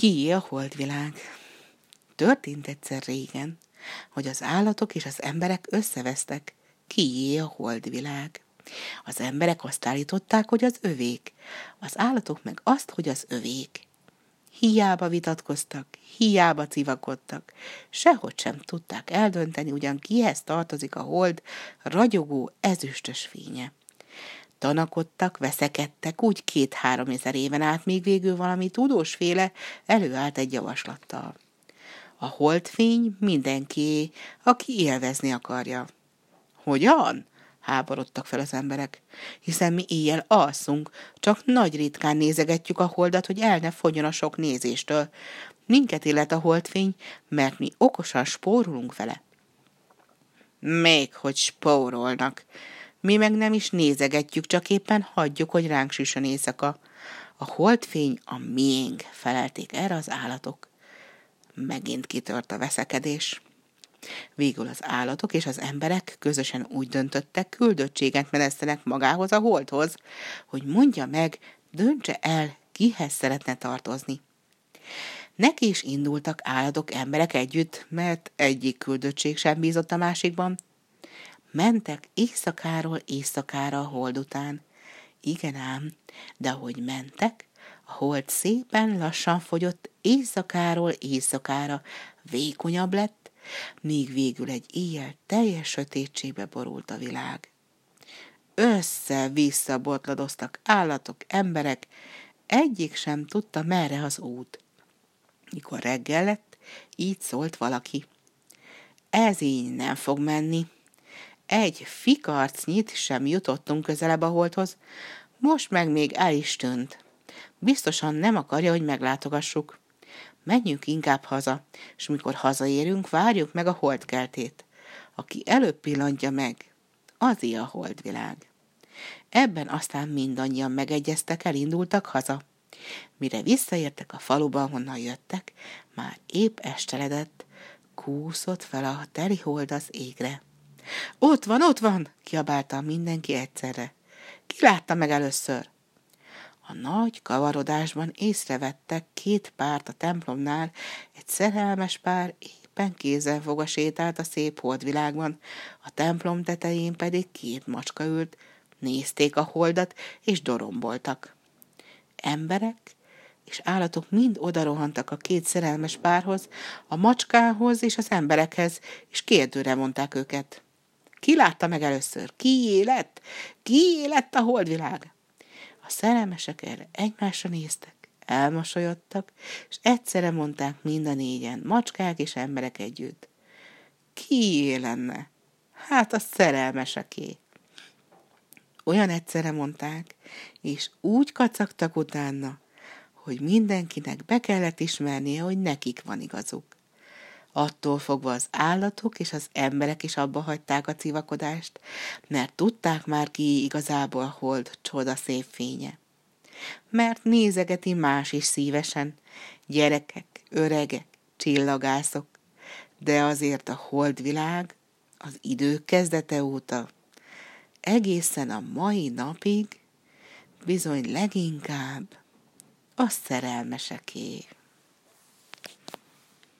Ki a holdvilág? Történt egyszer régen, hogy az állatok és az emberek összevesztek. Kié a holdvilág? Az emberek azt állították, hogy az övék, az állatok meg azt, hogy az övék. Hiába vitatkoztak, hiába civakodtak, sehogy sem tudták eldönteni, ugyan kihez tartozik a hold ragyogó ezüstös fénye. Tanakodtak, veszekedtek úgy két-három ezer éven át, még végül valami tudósféle előállt egy javaslattal. A holdfény mindenki, aki élvezni akarja. Hogyan? háborodtak fel az emberek. Hiszen mi éjjel alszunk, csak nagy ritkán nézegetjük a holdat, hogy el ne fogjon a sok nézéstől. Minket illet a holdfény, mert mi okosan spórolunk vele. Még hogy spórolnak. Mi meg nem is nézegetjük, csak éppen hagyjuk, hogy ránk süssön éjszaka. A holdfény a miénk, felelték erre az állatok. Megint kitört a veszekedés. Végül az állatok és az emberek közösen úgy döntöttek, küldöttséget menesztenek magához a holdhoz, hogy mondja meg, döntse el, kihez szeretne tartozni. Neki is indultak állatok, emberek együtt, mert egyik küldöttség sem bízott a másikban. Mentek éjszakáról éjszakára a hold után. Igen ám, de ahogy mentek, a hold szépen lassan fogyott éjszakáról éjszakára, vékonyabb lett, míg végül egy éjjel teljes sötétségbe borult a világ. Össze-vissza botladoztak állatok, emberek, egyik sem tudta, merre az út. Mikor reggel lett, így szólt valaki. Ez így nem fog menni. Egy fikarcnyit sem jutottunk közelebb a holdhoz, most meg még el is tűnt. Biztosan nem akarja, hogy meglátogassuk. Menjünk inkább haza, és mikor hazaérünk, várjuk meg a holdkeltét. Aki előbb pillantja meg, az a holdvilág. Ebben aztán mindannyian megegyeztek, elindultak haza. Mire visszaértek a faluba, honnan jöttek, már épp esteledett, kúszott fel a teli hold az égre. Ott van, ott van! kiabálta mindenki egyszerre. Ki látta meg először? A nagy kavarodásban észrevettek két párt a templomnál, egy szerelmes pár éppen kézzel fogva sétált a szép holdvilágban, a templom tetején pedig két macska ült, nézték a holdat, és doromboltak. Emberek és állatok mind odarohantak a két szerelmes párhoz, a macskához és az emberekhez, és kérdőre mondták őket. Ki látta meg először? Ki élet? Ki élet a holdvilág? A szerelmesek erre egymásra néztek, elmosolyodtak, és egyszerre mondták mind a négyen, macskák és emberek együtt. Ki lenne? Hát a szerelmeseké. Olyan egyszerre mondták, és úgy kacagtak utána, hogy mindenkinek be kellett ismernie, hogy nekik van igazuk. Attól fogva az állatok és az emberek is abba hagyták a civakodást, mert tudták már ki igazából hold csoda szép fénye. Mert nézegeti más is szívesen, gyerekek, öregek, csillagászok, de azért a holdvilág az idő kezdete óta egészen a mai napig bizony leginkább a szerelmeseké.